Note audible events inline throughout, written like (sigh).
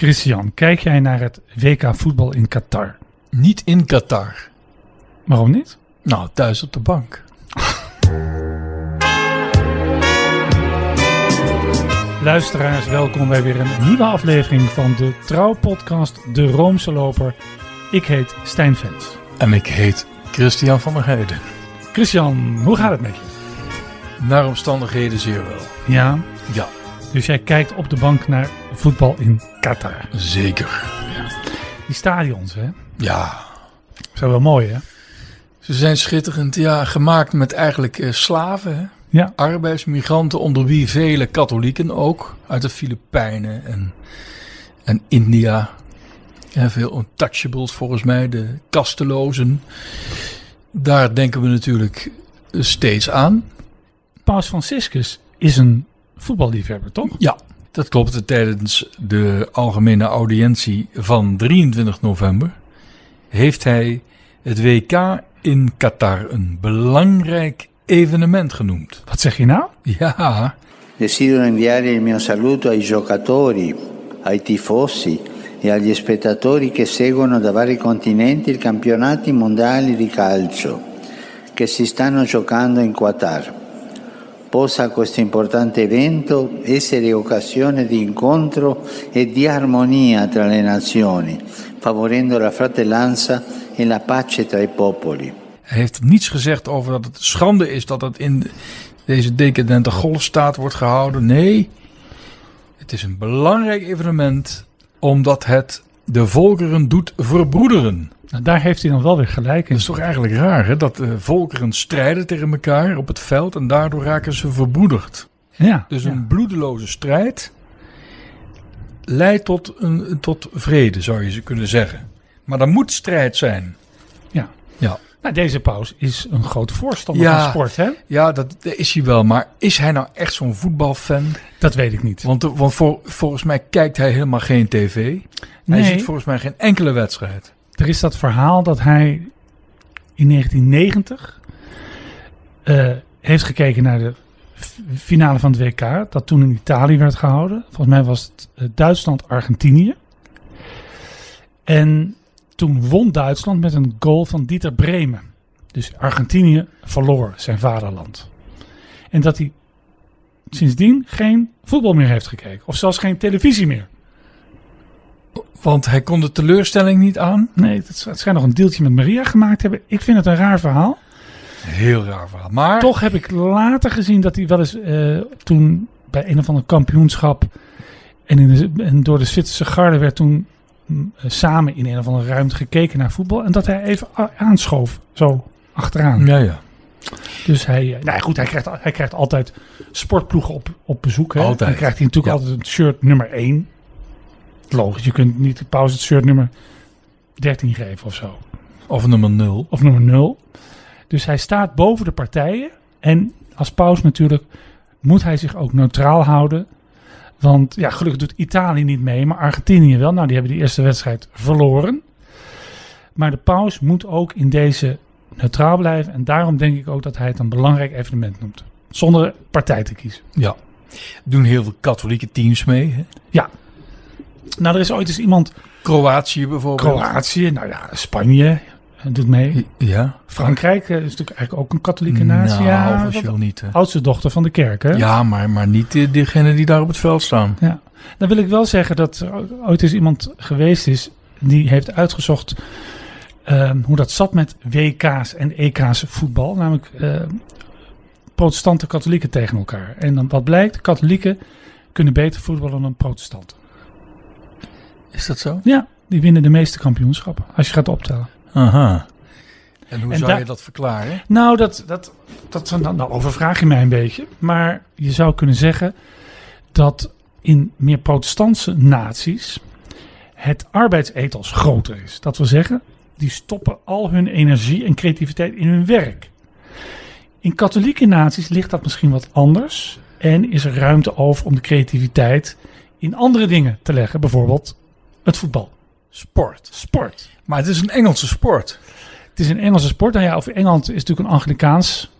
Christian, kijk jij naar het WK voetbal in Qatar? Niet in Qatar. Waarom niet? Nou, thuis op de bank. Luisteraars, welkom bij weer een nieuwe aflevering van de trouwpodcast De Roomse Loper. Ik heet Stijn Vens. En ik heet Christian van der Heijden. Christian, hoe gaat het met je? Naar omstandigheden zeer wel. Ja, Ja, dus jij kijkt op de bank naar voetbal in Qatar. zeker. Die stadions, hè? Ja, Zijn wel mooi, hè? ze zijn schitterend. Ja, gemaakt met eigenlijk eh, slaven. Hè? Ja. Arbeidsmigranten, onder wie vele katholieken ook. Uit de Filipijnen en, en India. En veel untouchables volgens mij, de kastelozen. Daar denken we natuurlijk steeds aan. Paus Franciscus is een voetballiefhebber, toch? Ja, dat klopt. Tijdens de algemene audiëntie van 23 november heeft hij het WK in Qatar een belangrijk evenement genoemd. Wat zeg je nou? Ja, Desidero inviare il mio saluto ai giocatori, ai tifosi e agli spettatori che seguono da vari continenti i campionati mondiali di calcio che si stanno giocando in Qatar. Possa questo importante evento essere occasione di incontro e di armonia tra le nazioni, favorendo la fratellanza e la pace tra i popoli. hij heeft niets gezegd over dat het schande is dat het in deze decadente golfstaat wordt gehouden. Nee, het is een belangrijk evenement omdat het de volkeren doet verbroederen. Nou, daar heeft hij dan wel weer gelijk in. Het is toch eigenlijk raar hè? dat de volkeren strijden tegen elkaar op het veld en daardoor raken ze verbroederd. Ja, Dus ja. een bloedeloze strijd leidt tot, een, tot vrede, zou je ze kunnen zeggen. Maar er moet strijd zijn. ja. Ja, Nou, deze paus is een grote voorstander Ja. van sport, hè? ja dat, dat is hij wel. Maar is hij nou echt zo'n voetbalfan? Dat weet ik niet. Want, want voor, volgens mij kijkt hij helemaal geen tv. Hij Nee. ziet volgens mij geen enkele wedstrijd. Er is dat verhaal dat hij in 1990 eh, heeft gekeken naar de finale van het WK, dat toen in Italië werd gehouden. Volgens mij was het eh, Duitsland-Argentinië. En toen won Duitsland met een goal van Dieter Bremen. Dus Argentinië verloor zijn vaderland. En dat hij sindsdien geen voetbal meer heeft gekeken. Of zelfs geen televisie meer. Want hij kon de teleurstelling niet aan. Nee, het, schijnt nog een deeltje met Maria gemaakt te hebben. Ik vind het een raar verhaal. Heel raar verhaal. Maar Toch heb ik later gezien dat hij wel eens eh, toen bij een of ander kampioenschap en, in de, en door de Zwitserse garde werd toen mm, eh, samen in een of andere ruimte gekeken naar voetbal en dat hij even aanschoof, zo achteraan. Ja, ja. Dus hij, eh, nou goed, hij krijgt, hij krijgt altijd sportploegen op, op bezoek. Hè? Altijd. Dan krijgt hij natuurlijk Ja. altijd een shirt nummer 1. Logisch, je kunt niet de pauze het shirt nummer 13 geven of zo. Of nummer 0. Of nummer 0. Dus hij staat boven de partijen. En als paus natuurlijk moet hij zich ook neutraal houden. Want ja, gelukkig doet Italië niet mee, maar Argentinië wel. Nou, die hebben die eerste wedstrijd verloren. Maar de paus moet ook in deze neutraal blijven. En daarom denk ik ook dat hij het een belangrijk evenement noemt. Zonder partij te kiezen. Ja. Doen heel veel katholieke teams mee. Hè? Nou, er is ooit eens iemand, Kroatië bijvoorbeeld. Kroatië, nou ja, Spanje eh, doet mee. Ja. Frankrijk eh, is natuurlijk eigenlijk ook een katholieke natie. Nou, ja, officieel niet. Hè? oudste dochter van de kerk, hè? Ja, maar, maar niet die- diegenen die daar op het veld staan. Ja. Dan wil ik wel zeggen dat er ooit eens iemand geweest is die heeft uitgezocht ehm, hoe dat zat met WK's en EK's voetbal. Namelijk protestanten en katholieken tegen elkaar. En dan wat blijkt, katholieken kunnen beter voetballen dan protestanten. Is dat zo? Ja, die winnen de meeste kampioenschappen als je gaat optellen. Aha. En hoe En zou je dat verklaren? Nou, dat, dat, dat, nou, nou overvraag je mij een beetje. Maar je zou kunnen zeggen dat in meer protestantse naties het arbeidsethos groter is. Dat wil zeggen, die stoppen al hun energie en creativiteit in hun werk. In katholieke naties ligt dat misschien wat anders. En is er ruimte over om de creativiteit in andere dingen te leggen. Bijvoorbeeld het voetbal. Sport. Sport. Maar het is een Engelse sport. Het is een Engelse sport. Nou ja, over Engeland is natuurlijk een Anglikaans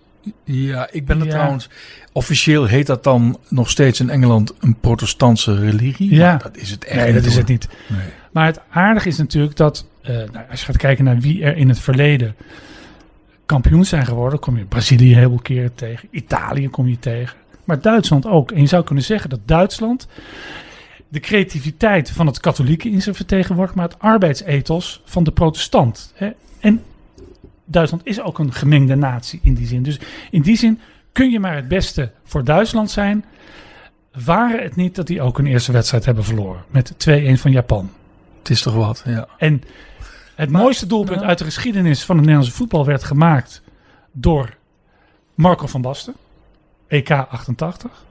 Ja, ik ben er Ja. trouwens. Officieel heet dat dan nog steeds in Engeland een protestantse religie. Ja. Maar dat is het echt Nee, dat is het niet. Nee. Maar het aardige is natuurlijk dat eh, nou, als je gaat kijken naar wie er in het verleden kampioen zijn geworden, kom je Brazilië heel veel keren tegen, Italië kom je tegen, maar Duitsland ook. En je zou kunnen zeggen dat Duitsland de creativiteit van het katholieke in zich vertegenwoordigt, maar het arbeidsethos van de protestant. Hè? En Duitsland is ook een gemengde natie in die zin. Dus in die zin kun je maar het beste voor Duitsland zijn. Waren het niet dat die ook een eerste wedstrijd hebben verloren met 2-1 van Japan. Het is toch wat, ja. En het mooiste doelpunt ja. uit de geschiedenis van het Nederlandse voetbal werd gemaakt door Marco van Basten. EK 88.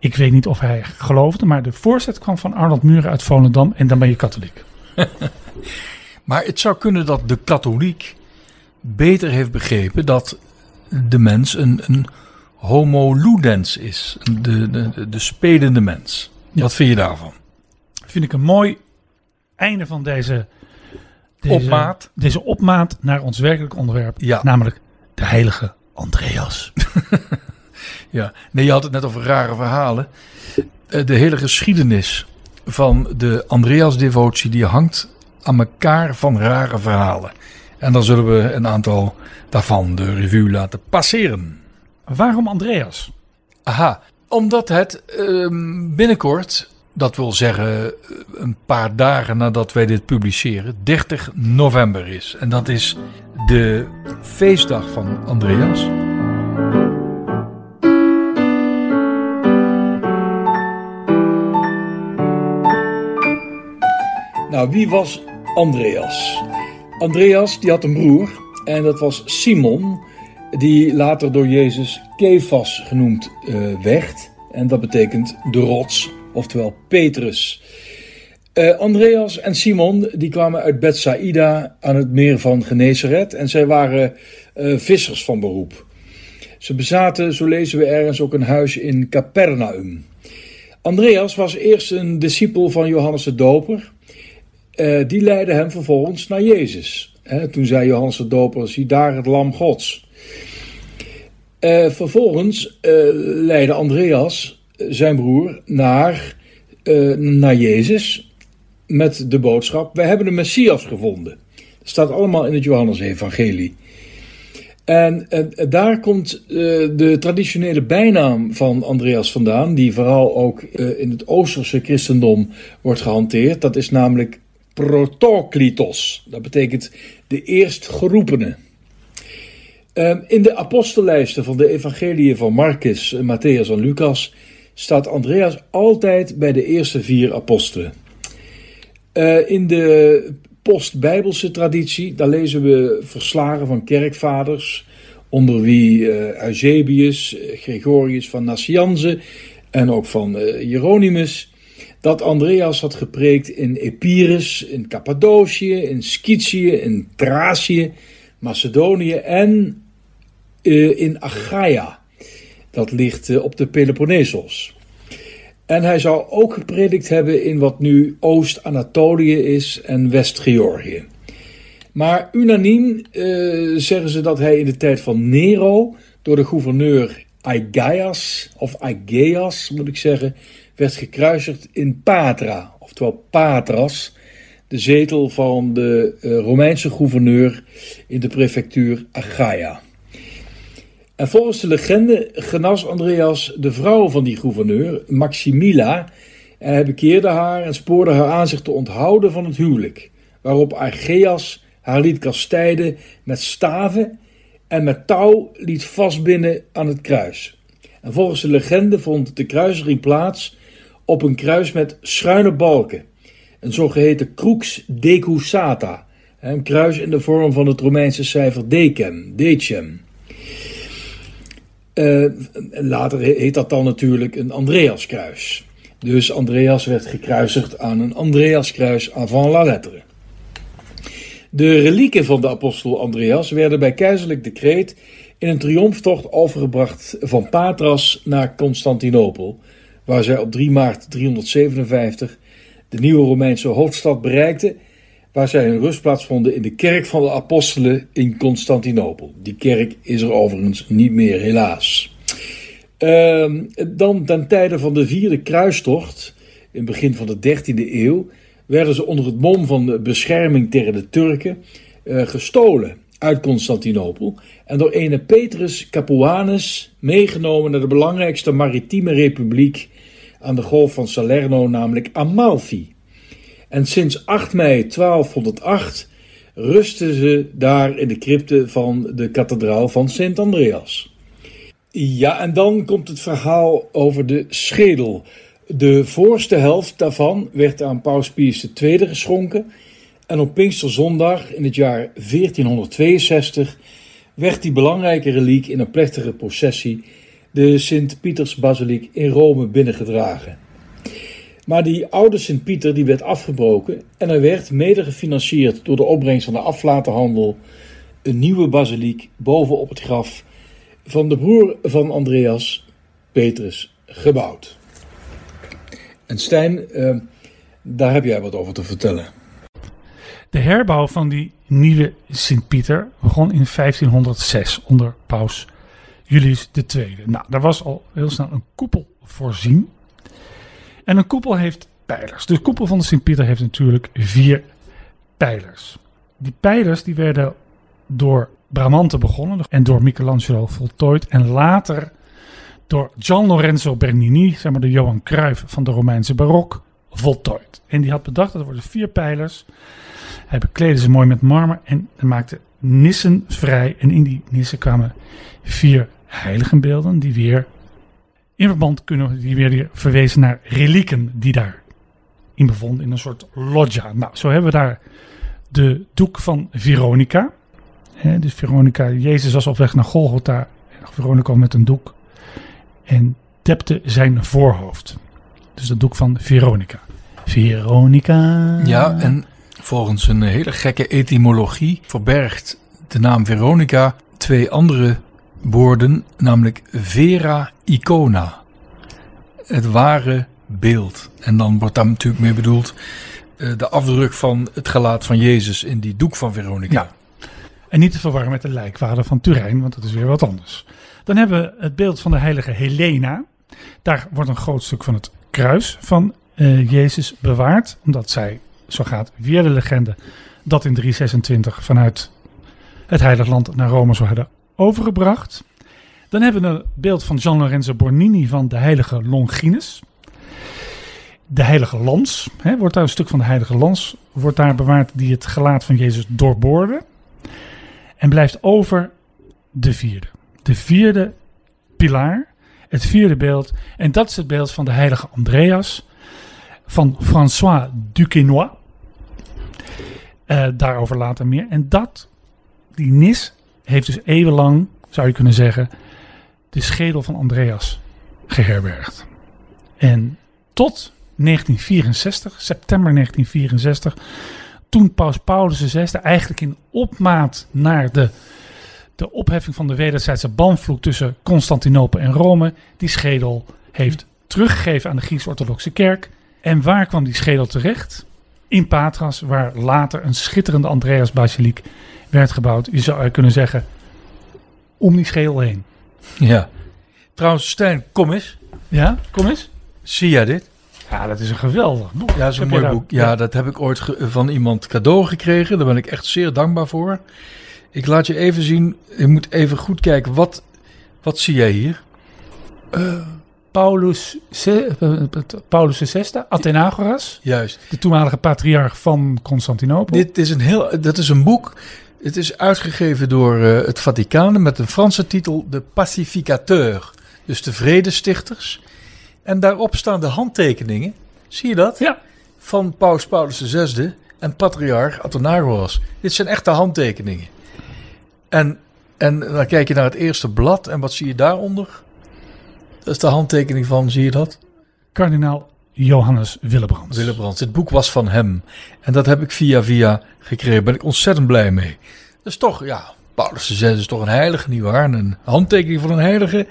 Ik weet niet of hij geloofde, maar de voorzet kwam van Arnold Muren uit Volendam en dan ben je katholiek. (laughs) Maar het zou kunnen dat de katholiek beter heeft begrepen dat de mens een, een homo ludens is. De, de, de, de spelende mens. Ja. Wat vind je daarvan? Vind ik een mooi einde van deze, deze Opmaat. Deze opmaat naar ons werkelijk onderwerp. Ja. Namelijk de heilige Andreas. (laughs) Ja, nee, je had het net over rare verhalen. Eh, De hele geschiedenis van de Andreas-devotie die hangt aan elkaar van rare verhalen. En dan zullen we een aantal daarvan de revue laten passeren. Waarom Andreas? Aha, omdat het ehm, binnenkort, dat wil zeggen eh, een paar dagen nadat wij dit publiceren, 30 november is. En dat is de feestdag van Andreas. Nou, wie was Andreas? Andreas die had een broer en dat was Simon, die later door Jezus Kefas genoemd eh, werd. En dat betekent de rots, oftewel Petrus. Eh, Andreas en Simon die kwamen uit Bethsaida aan het meer van Genezeret en zij waren eh, vissers van beroep. Ze bezaten, zo lezen we ergens, ook een huis in Capernaum. Andreas was eerst een discipel van Johannes de Doper. Eh, die leidde hem vervolgens naar Jezus. Toen zei Johannes de Doper, zie daar het lam gods. Eh, vervolgens eh, leidde Andreas, zijn broer, naar, naar Jezus met de boodschap, wij hebben de Messias gevonden. Dat staat allemaal in het Johannes-evangelie. En eh, daar komt de traditionele bijnaam van Andreas vandaan, die vooral ook in het Oosterse christendom wordt gehanteerd. Dat is namelijk protoklitos. Dat betekent de eerstgeroepene. Eh, in de apostellijsten van de evangeliën van Marcus, Matthäus en Lucas staat Andreas altijd bij de eerste vier apostelen. Eh, in de post-Bijbelse traditie, daar lezen we verslagen van kerkvaders, onder wie eh, Eusebius, eh, Gregorius van Nassianze en ook van Hieronymus, dat Andreas had gepreekt in Epirus, in Cappadocië, in Scythië, in Thracië, Macedonië en eh, in Achaia. Dat ligt eh, op de Peloponnesos. En hij zou ook gepredikt hebben in wat nu Oost-Anatolië is en West-Georgië. Maar unaniem eh, zeggen ze dat hij in de tijd van Nero door de gouverneur Aigaias, of Aigeias moet ik zeggen, werd gekruisigd in Patra, oftewel Patras, de zetel van de eh, Romeinse gouverneur in de prefectuur Achaia. En volgens de legende genas Andreas de vrouw van die gouverneur, Maximila, en hij bekeerde haar en spoorde haar aan zich te onthouden van het huwelijk, waarop Argeas haar liet kastijden met staven en met touw liet vastbinden aan het kruis. En volgens de legende vond de kruisiging plaats op een kruis met schuine balken, een zogeheten crux decusata, een kruis in de vorm van het Romeinse cijfer decem, decem. Uh, later heet dat dan natuurlijk een Andreaskruis. Dus Andreas werd gekruisigd aan een Andreaskruis avant la lettre. De relieken van de apostel Andreas werden bij keizerlijk decreet in een triomftocht overgebracht van Patras naar Constantinopel, waar zij op 3 maart 357 de nieuwe Romeinse hoofdstad bereikten waar zij hun rustplaats vonden in de kerk van de apostelen in Constantinopel. Die kerk is er overigens niet meer, helaas. Ehm, dan ten tijde van de vierde kruistocht, in het begin van de 13e eeuw, werden ze onder het mom van de bescherming tegen de Turken eh, gestolen uit Constantinopel en door ene Petrus Capuanus meegenomen naar de belangrijkste maritieme republiek aan de golf van Salerno, namelijk Amalfi. En sinds 8 mei 1208 rusten ze daar in de crypte van de kathedraal van Sint Andreas. Ja, en dan komt het verhaal over de schedel. De voorste helft daarvan werd aan Paus Pius II geschonken. En op Pinksterzondag in het jaar 1462 werd die belangrijke reliek in een plechtige processie de Sint-Pietersbasiliek in Rome binnengedragen. Maar die oude Sint-Pieter die werd afgebroken en er werd, mede gefinancierd door de opbrengst van de aflatenhandel, een nieuwe basiliek bovenop het graf van de broer van Andreas, Petrus, gebouwd. En Stijn, eh, daar heb jij wat over te vertellen. De herbouw van die nieuwe Sint-Pieter begon in 1506 onder paus Julius II. Nou, daar was al heel snel een koepel voorzien. En een koepel heeft pijlers. De koepel van de Sint-Pieter heeft natuurlijk vier pijlers. Die pijlers die werden door Bramante begonnen en door Michelangelo voltooid. En later door Gian Lorenzo Bernini, zeg maar de Johan Cruijff van de Romeinse barok, voltooid. En die had bedacht dat er worden vier pijlers. Hij bekleedde ze mooi met marmer en maakte nissen vrij. En in die nissen kwamen vier heiligenbeelden die weer in verband kunnen, die weer verwezen naar relieken die daar in bevonden in een soort loggia. Nou, zo hebben we daar de doek van Veronica. Dus Veronica, Jezus was op weg naar Golgotha. Veronica met een doek en depte zijn voorhoofd. Dus de doek van Veronica. Veronica. Ja, en volgens een hele gekke etymologie verbergt de naam Veronica twee andere woorden, namelijk Vera Icona. Het ware beeld. En dan wordt daar natuurlijk mee bedoeld uh, de afdruk van het gelaat van Jezus in die doek van Veronica. Ja. En niet te verwarren met de lijkwaarde van Turijn, want dat is weer wat anders. Dan hebben we het beeld van de heilige Helena. Daar wordt een groot stuk van het kruis van uh, Jezus bewaard, omdat zij, zo gaat weer de legende, dat in 326 vanuit het Heilige Land naar Rome zou hebben overgebracht. Dan hebben we een beeld van Gian Lorenzo Bornini van de heilige Longinus. De heilige lans, hè, wordt daar een stuk van de heilige lans, wordt daar bewaard die het gelaat van Jezus doorboorde. En blijft over de vierde. De vierde pilaar, het vierde beeld. En dat is het beeld van de heilige Andreas van François Duquesnoy. Uh, daarover later meer. En dat, die nis, heeft dus eeuwenlang, zou je kunnen zeggen, de schedel van Andreas geherbergd. En tot 1964, september 1964, toen Paus Paulus VI eigenlijk in opmaat naar de, de opheffing van de wederzijdse banvloek tussen Constantinopel en Rome, die schedel heeft teruggegeven aan de Grieks-Orthodoxe Kerk. En waar kwam die schedel terecht? In Patras, waar later een schitterende Andreas-basiliek werd gebouwd. Je zou kunnen zeggen, om die schedel heen. Ja. Trouwens, Stijn, kom eens. Ja, kom eens. Zie jij dit? Ja, dat is een geweldig boek. Ja, dat is een mooi boek. Ja, dat heb ik ooit van iemand cadeau gekregen. Daar ben ik echt zeer dankbaar voor. Ik laat je even zien. Je moet even goed kijken. Wat, wat zie jij hier? Uh, Paulus, uh, Paulus VI, Athenagoras. Juist. De toenmalige patriarch van Constantinopel. Dit is een heel, dat is een boek. Het is uitgegeven door uh, het Vaticaan met een Franse titel De Pacificateur. Dus de vredestichters. En daarop staan de handtekeningen. Zie je dat? Ja. Van Paus Paulus VI en patriarch Athenagoras. Dit zijn echte handtekeningen. En, en dan kijk je naar het eerste blad en wat zie je daaronder? Dat is de handtekening van, zie je dat? Kardinaal Johannes Willebrands. Willebrands. Het boek was van hem. En dat heb ik via via gekregen. Daar ben ik ontzettend blij mee. Dat is toch, ja, Paulus VI is toch een heilige, nietwaar? Een handtekening van een heilige.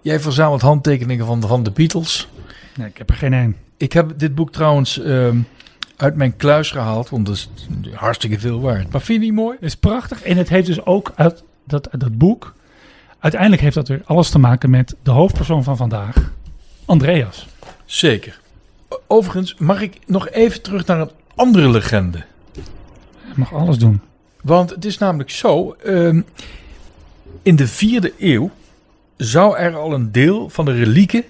Jij verzamelt handtekeningen van de, van de Beatles. Nee, ik heb er geen één. Ik heb dit boek trouwens uh, uit mijn kluis gehaald, want dat is hartstikke veel waard. Maar vind je die mooi? Het is prachtig. En het heeft dus ook uit dat, uit dat boek. Uiteindelijk heeft dat weer alles te maken met de hoofdpersoon van vandaag, Andreas. Zeker. Overigens mag ik nog even terug naar een andere legende. Hij mag alles doen. Want het is namelijk zo, ehm, in de vierde eeuw zou er al een deel van de relieken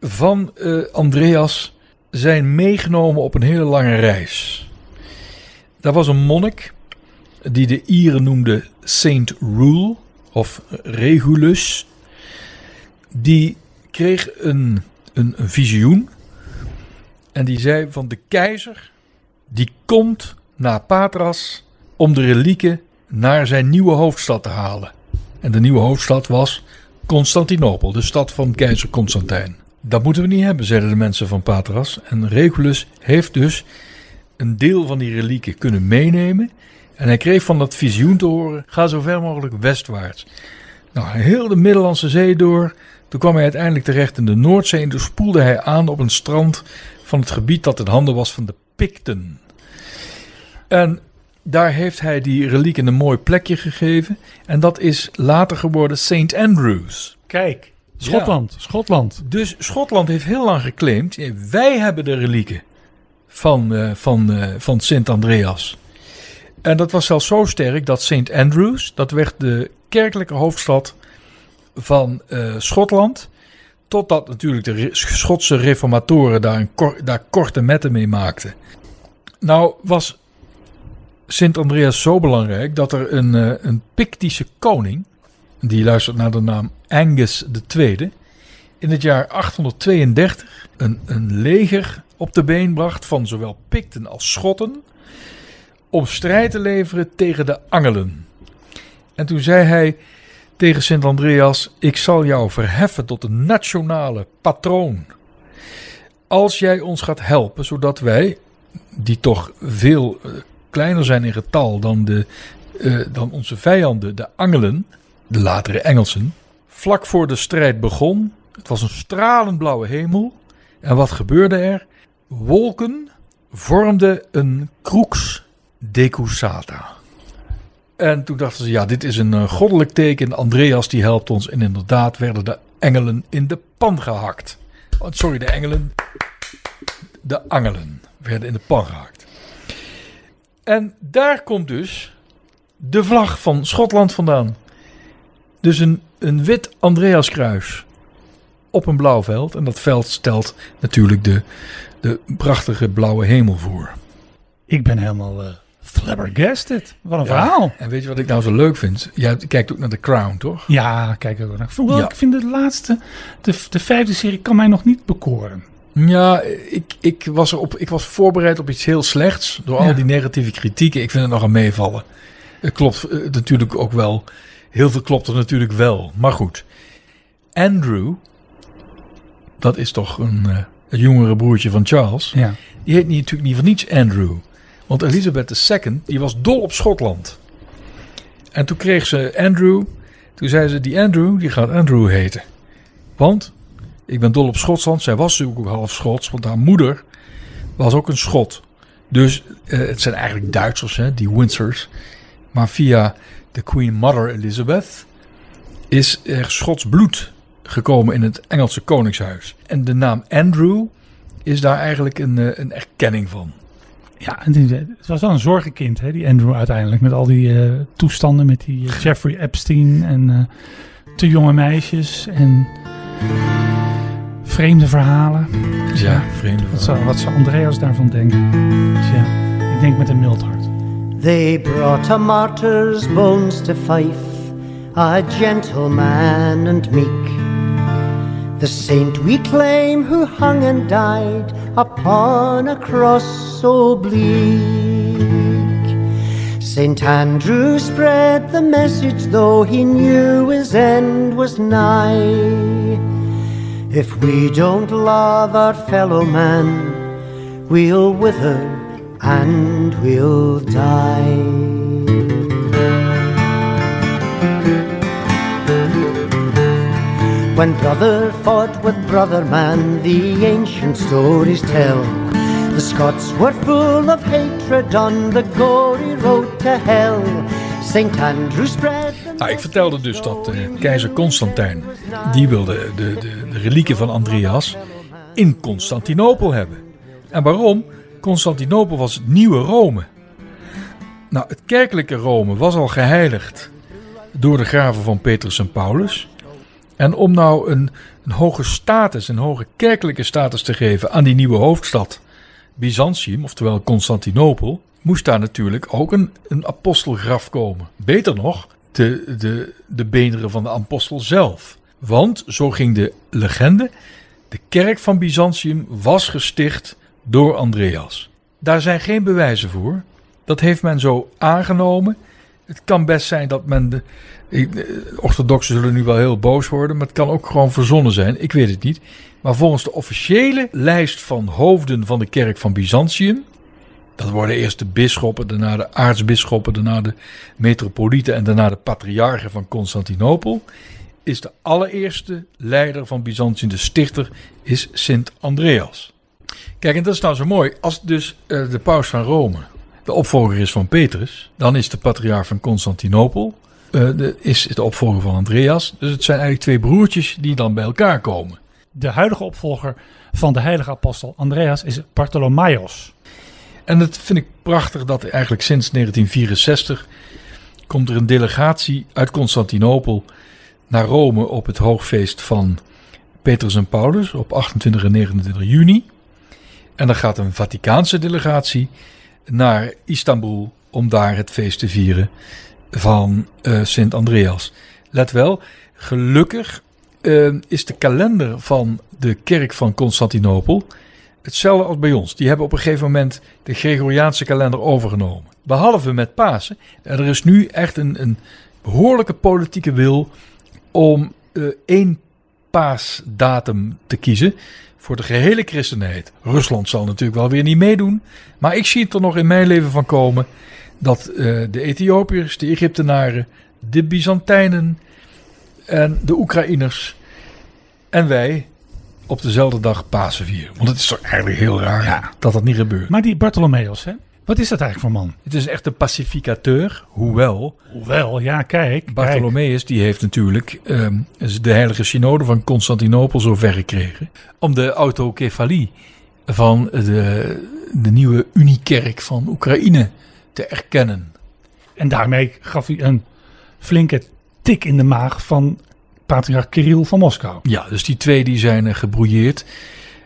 van eh, Andreas zijn meegenomen op een hele lange reis. Daar was een monnik die de Ieren noemde Saint Rule of Regulus. Die kreeg een, een, een visioen en die zei van de keizer die komt naar Patras om de relieken naar zijn nieuwe hoofdstad te halen. En de nieuwe hoofdstad was Constantinopel, de stad van keizer Constantijn. Dat moeten we niet hebben, zeiden de mensen van Patras. En Regulus heeft dus een deel van die relieken kunnen meenemen. En hij kreeg van dat visioen te horen: ga zo ver mogelijk westwaarts. Nou, heel de Middellandse Zee door. Toen kwam hij uiteindelijk terecht in de Noordzee. En toen spoelde hij aan op een strand van het gebied dat in handen was van de Picten. En daar heeft hij die relieken een mooi plekje gegeven. En dat is later geworden St. Andrews. Kijk, Schotland, Schotland. Dus Schotland heeft heel lang geclaimd: eh, wij hebben de relieken van, eh, van, eh, van Sint Andreas. En dat was zelfs zo sterk dat St. Andrews, dat werd de kerkelijke hoofdstad van eh, Schotland. Totdat natuurlijk de Schotse reformatoren daar, een daar korte metten mee maakten. Nou was Sint Andreas zo belangrijk dat er een, een Pictische koning, die luistert naar de naam Angus II, in het jaar 832 een, een leger op de been bracht van zowel Picten als Schotten om strijd te leveren tegen de Angelen. En toen zei hij tegen Sint Andreas: Ik zal jou verheffen tot een nationale patroon. Als jij ons gaat helpen, zodat wij, die toch veel eh, kleiner zijn in getal dan, de, eh, dan onze vijanden, de Angelen, de latere Engelsen, vlak voor de strijd begon. Het was een stralend blauwe hemel. En wat gebeurde er? Wolken vormden een crux decussata. En toen dachten ze, ja, dit is een eh, goddelijk teken. Andreas die helpt ons. En inderdaad werden de engelen in de pan gehakt. Oh, sorry, de engelen. De angelen werden in de pan gehakt. En daar komt dus de vlag van Schotland vandaan. Dus een, een wit Andreaskruis op een blauw veld. En dat veld stelt natuurlijk de, de prachtige blauwe hemel voor. Ik ben helemaal eh flabbergasted. Wat een Ja. verhaal. En weet je wat ik nou zo leuk vind? Jij kijkt ook naar The Crown, toch? Ja, kijk ook naar. Hoewel, Ja. ik vind de laatste, de, de vijfde serie kan mij nog niet bekoren. Ja, ik, ik, was erop, ik was voorbereid op iets heel slechts. Door al die negatieve kritieken. Ik vind het nog aan meevallen. Het klopt eh, natuurlijk ook wel. Heel veel klopt er natuurlijk wel. Maar goed. Andrew. Dat is toch een, eh, het jongere broertje van Charles. Ja. Die heet niet, natuurlijk niet voor niets Andrew. Want Elizabeth II, die was dol op Schotland. En toen kreeg ze Andrew. Toen zei ze, die Andrew, die gaat Andrew heten. Want ik ben dol op Schotland. Zij was natuurlijk ook half Schots, want haar moeder was ook een Schot. Dus eh, het zijn eigenlijk Duitsers, hè, die Windsors. Maar via de Queen Mother Elizabeth is er Schots bloed gekomen in het Engelse koningshuis. En de naam Andrew is daar eigenlijk een, eh, een erkenning van. Ja, het was wel een zorgenkind, hè, die Andrew uiteindelijk. Met al die eh, toestanden met die eh, Jeffrey Epstein en te jonge meisjes en vreemde verhalen. Ja, vreemde Wat zou, wat zou Andreas daarvan denken? Dus ja, ik denk met een mild hart. They brought a martyr's bones to Fife, a gentleman and meek. The saint we claim who hung and died upon a cross so bleak. Saint Andrew spread the message, though he knew his end was nigh. If we don't love our fellow man, we'll wither and we'll die. When brother fought with brother man, the ancient stories tell. The Scots were full of hatred on the gory road to hell. St. Andrew spread Nou, ik vertelde dus dat eh, keizer Constantijn, die wilde de, de, de relieken van Andreas in Constantinopel hebben. En waarom? Constantinopel was het nieuwe Rome. Nou, het kerkelijke Rome was al geheiligd door de graven van Petrus en Paulus. En om nou een, een hoge status, een hoge kerkelijke status te geven aan die nieuwe hoofdstad, Byzantium, oftewel Constantinopel, moest daar natuurlijk ook een, een apostelgraf komen. Beter nog, de, de, de beenderen van de apostel zelf. Want, zo ging de legende, de kerk van Byzantium was gesticht door Andreas. Daar zijn geen bewijzen voor. Dat heeft men zo aangenomen. Het kan best zijn dat men. De, de orthodoxen zullen nu wel heel boos worden, maar het kan ook gewoon verzonnen zijn. Ik weet het niet. Maar volgens de officiële lijst van hoofden van de kerk van Byzantium. Dat worden eerst de bisschoppen, daarna de aartsbisschoppen, daarna de metropolieten en daarna de patriarchen van Constantinopel. Is de allereerste leider van Byzantium, de stichter, is Sint Andreas. Kijk, en dat is nou zo mooi. Als dus eh, de paus van Rome de opvolger is van Petrus, dan is de patriarch van Constantinopel eh, de, is de opvolger van Andreas. Dus het zijn eigenlijk twee broertjes die dan bij elkaar komen. De huidige opvolger van de heilige apostel Andreas is Bartholomeos. En dat vind ik prachtig dat eigenlijk sinds 1964 komt er een delegatie uit Constantinopel naar Rome op het hoogfeest van Petrus en Paulus op 28 en 29 juni. En dan gaat een Vaticaanse delegatie naar Istanbul om daar het feest te vieren van eh, Sint Andreas. Let wel, gelukkig eh, is de kalender van de kerk van Constantinopel hetzelfde als bij ons. Die hebben op een gegeven moment de Gregoriaanse kalender overgenomen. Behalve met Pasen. En er is nu echt een, een behoorlijke politieke wil om eh, één paasdatum te kiezen voor de gehele christenheid. Rusland zal natuurlijk wel weer niet meedoen. Maar ik zie het er nog in mijn leven van komen dat eh, de Ethiopiërs, de Egyptenaren, de Byzantijnen en de Oekraïners en wij op dezelfde dag Pasen vieren. Want het is toch eigenlijk heel raar dat dat niet gebeurt. Maar die Bartholomeos, hè? Wat is dat eigenlijk voor man? Het is echt een pacificateur, hoewel Hoewel, ja, kijk. Bartholomeus die heeft natuurlijk ehm, de heilige synode van Constantinopel zover gekregen om de autokefalie van de, de nieuwe Uniekerk van Oekraïne te erkennen. En daarmee gaf hij een flinke tik in de maag van patriarch Kirill van Moskou. Ja, dus die twee die zijn gebrouilleerd.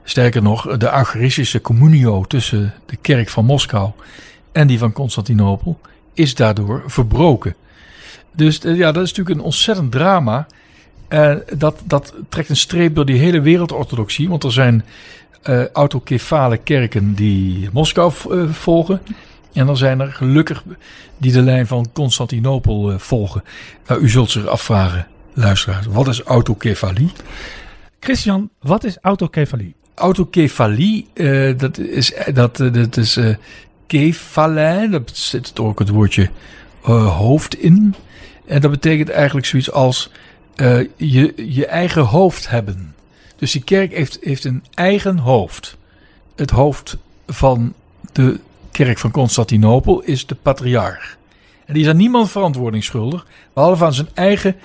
Sterker nog, de Eucharistische communio tussen de kerk van Moskou en die van Constantinopel is daardoor verbroken. Dus eh, ja, dat is natuurlijk een ontzettend drama. En dat, dat trekt een streep door die hele wereldorthodoxie. Want er zijn eh autokefale kerken die Moskou eh, volgen. En dan zijn er gelukkig die de lijn van Constantinopel eh, volgen. Nou, u zult zich afvragen, luisteraars, wat is autokefalie? Christian, wat is autokefalie? Autokefalie, eh, dat is, dat, eh, dat is eh kefalin, daar zit ook het woordje hoofd in. En dat betekent eigenlijk zoiets als je, je eigen hoofd hebben. Dus die kerk heeft, heeft een eigen hoofd. Het hoofd van de kerk van Constantinopel is de patriarch. En die is aan niemand verantwoording schuldig, behalve aan zijn eigen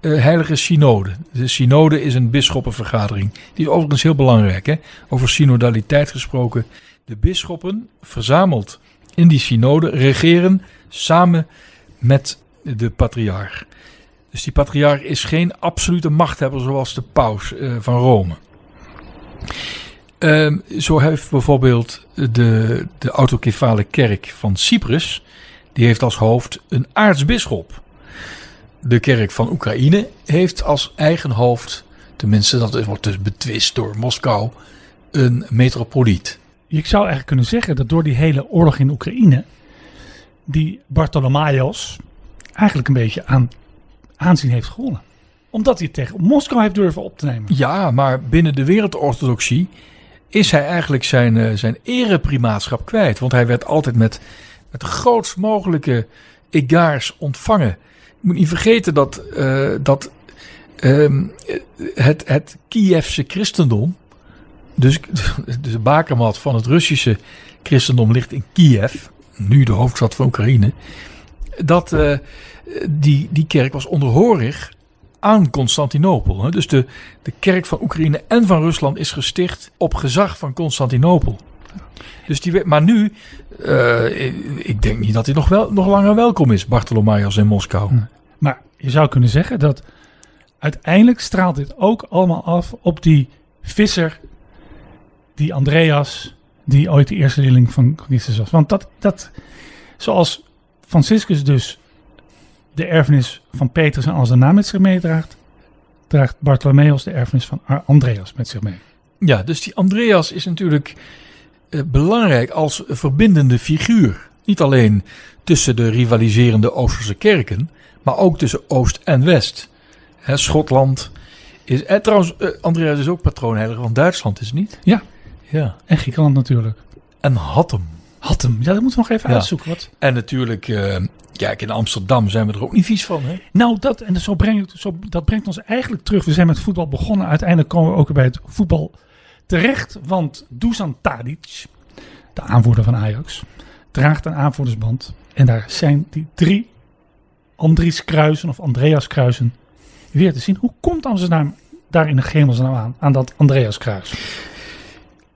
eh, heilige synode. De synode is een bisschoppenvergadering. Die is overigens heel belangrijk. Hè? Over synodaliteit gesproken. De bisschoppen, verzameld in die synode, regeren samen met de patriarch. Dus die patriarch is geen absolute machthebber zoals de paus eh, van Rome. Ehm, zo heeft bijvoorbeeld de, de autokefale kerk van Cyprus, die heeft als hoofd een aartsbisschop. De kerk van Oekraïne heeft als eigen hoofd, tenminste dat wordt dus betwist door Moskou, een metropoliet. Je zou eigenlijk kunnen zeggen dat door die hele oorlog in Oekraïne, die Bartholomeos eigenlijk een beetje aan aanzien heeft gewonnen. Omdat hij het tegen Moskou heeft durven op te nemen. Ja, maar binnen de wereldorthodoxie is hij eigenlijk zijn, eh, zijn ereprimaatschap kwijt. Want hij werd altijd met, met de grootst mogelijke egaars ontvangen. Moet niet vergeten dat, eh, dat ehm, het, het Kievse christendom (laughs) Dus de bakermat van het Russische christendom ligt in Kiev, nu de hoofdstad van Oekraïne. Dat eh, die, die kerk was onderhorig aan Constantinopel. Dus de, de kerk van Oekraïne en van Rusland is gesticht op gezag van Constantinopel. Dus die, maar nu, uh, ik denk niet dat hij nog, wel, nog langer welkom is, Bartolomaios in Moskou. Maar je zou kunnen zeggen dat uiteindelijk straalt dit ook allemaal af op die visser, die Andreas, die ooit de eerste leerling van Christus was. Want dat, dat zoals Franciscus dus de erfenis van Petrus en als de naam met zich meedraagt, draagt Bartholomeus de erfenis van Andreas met zich mee. Ja, dus die Andreas is natuurlijk eh, belangrijk als verbindende figuur. Niet alleen tussen de rivaliserende Oosterse kerken, maar ook tussen Oost en West. Schotland is. En trouwens, eh, Andreas is ook patroonheilige van Duitsland, is het niet? Ja. Ja. En Griekenland natuurlijk. En Hattem. Hattem, ja, dat moeten we nog even Ja. uitzoeken. Wat. En natuurlijk, eh, kijk, in Amsterdam zijn we er ook niet vies van. Hè? Nou, dat, en zo zo, dat brengt ons eigenlijk terug. We zijn met voetbal begonnen. Uiteindelijk komen we ook bij het voetbal terecht. Want Dusan Tadic, de aanvoerder van Ajax, draagt een aanvoerdersband. En daar zijn die drie Andries Kruisen of Andreas Kruisen weer te zien. Hoe komt Amsterdam daar in de hemelsnaam aan, aan dat Andreas Kruis?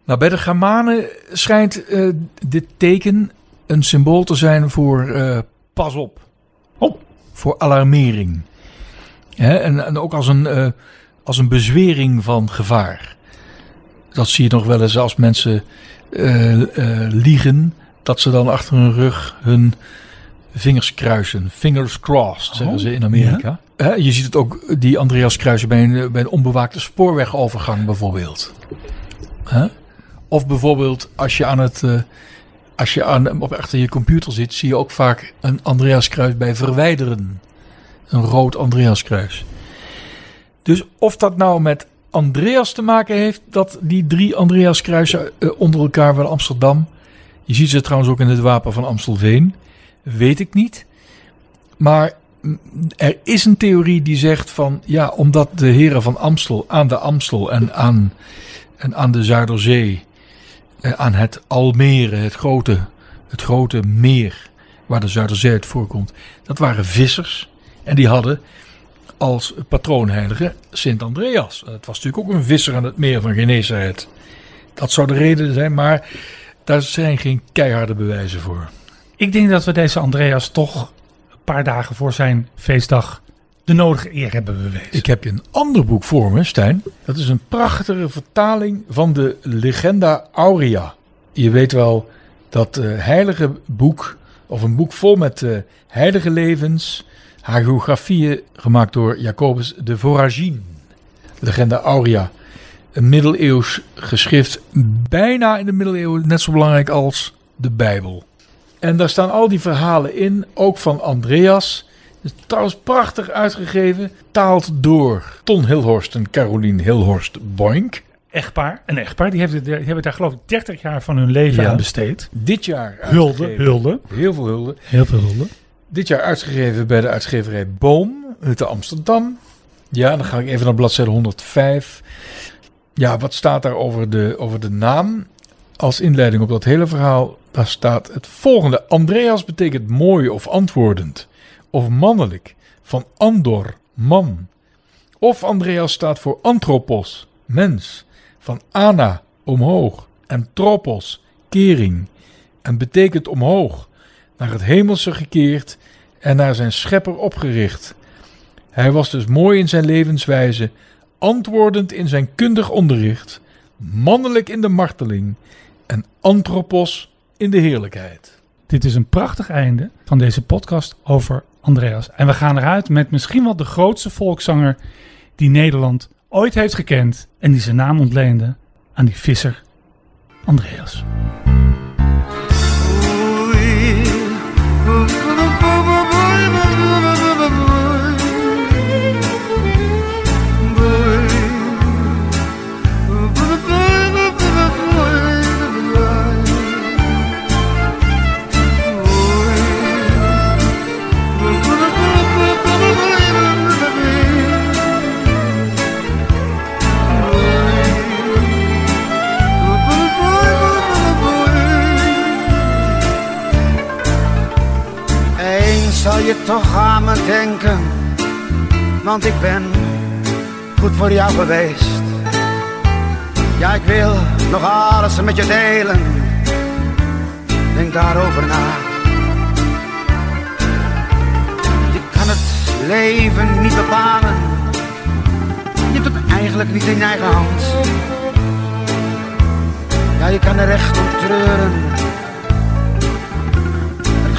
Nou, bij de Germanen schijnt eh, dit teken een symbool te zijn voor eh, pas op. Oh. Voor alarmering. Hè, en, en ook als een, eh, als een bezwering van gevaar. Dat zie je nog wel eens als mensen eh, eh, liegen. Dat ze dan achter hun rug hun vingers kruisen. Fingers crossed, zeggen Oh, ze in Amerika. Je ziet het ook, die Andreas kruisen bij een, bij een onbewaakte spoorwegovergang bijvoorbeeld. Of bijvoorbeeld als je aan het... eh, als je aan, op achter je computer zit, zie je ook vaak een Andreaskruis bij verwijderen. Een rood Andreaskruis. Dus of dat nou met Andreas te maken heeft, dat die drie Andreaskruisen eh, onder elkaar van Amsterdam. Je ziet ze trouwens ook in het wapen van Amstelveen. Weet ik niet. Maar er is een theorie die zegt van ja, omdat de heren van Amstel aan de Amstel en aan, en aan de Zuiderzee eh, aan het Almere, het grote, het grote meer waar de Zuiderzee uit voorkomt. Dat waren vissers en die hadden als patroonheilige Sint Andreas. Het was natuurlijk ook een visser aan het meer van Genesaret. Dat zou de reden zijn, maar daar zijn geen keiharde bewijzen voor. Ik denk dat we deze Andreas toch een paar dagen voor zijn feestdag de nodige eer hebben bewezen. Ik heb je een ander boek voor me, Stijn. Dat is een prachtige vertaling van de Legenda Aurea. Je weet wel dat eh, heilige boek, of een boek vol met eh, heilige levens, hagiografieën gemaakt door Jacobus de Voragine. Legenda Aurea. Een middeleeuws geschrift, bijna in de middeleeuwen net zo belangrijk als de Bijbel. En daar staan al die verhalen in, ook van Andreas. Het is trouwens prachtig uitgegeven, taald door Ton Hilhorst en Carolien Hilhorst Boink. Echtpaar, een echtpaar, die hebben, die hebben daar geloof ik 30 jaar van hun leven Ja. aan besteed. Dit jaar Hulde, hulde. Heel veel hulde. Heel veel hulde. Dit jaar uitgegeven bij de uitgeverij Boom uit Amsterdam. Ja, dan ga ik even naar bladzijde 105. Ja, wat staat daar over de, over de naam? Als inleiding op dat hele verhaal, daar staat het volgende. Andreas betekent mooi of antwoordend. Of mannelijk. Van Andor, man. Of Andreas staat voor anthropos, mens. Van ana, omhoog. En tropos, kering. En betekent omhoog naar het hemelse gekeerd en naar zijn schepper opgericht. Hij was dus mooi in zijn levenswijze, antwoordend in zijn kundig onderricht, mannelijk in de marteling en anthropos in de heerlijkheid. Dit is een prachtig einde van deze podcast over Andreas. En we gaan eruit met misschien wel de grootste volkszanger die Nederland ooit heeft gekend. En die zijn naam ontleende aan die visser Andreas. ba ba zal je toch aan me denken, want ik ben goed voor jou geweest. Ja, ik wil nog alles met je delen, denk daarover na. Je kan het leven niet bepalen, je hebt het eigenlijk niet in eigen hand. Ja, je kan er echt om treuren,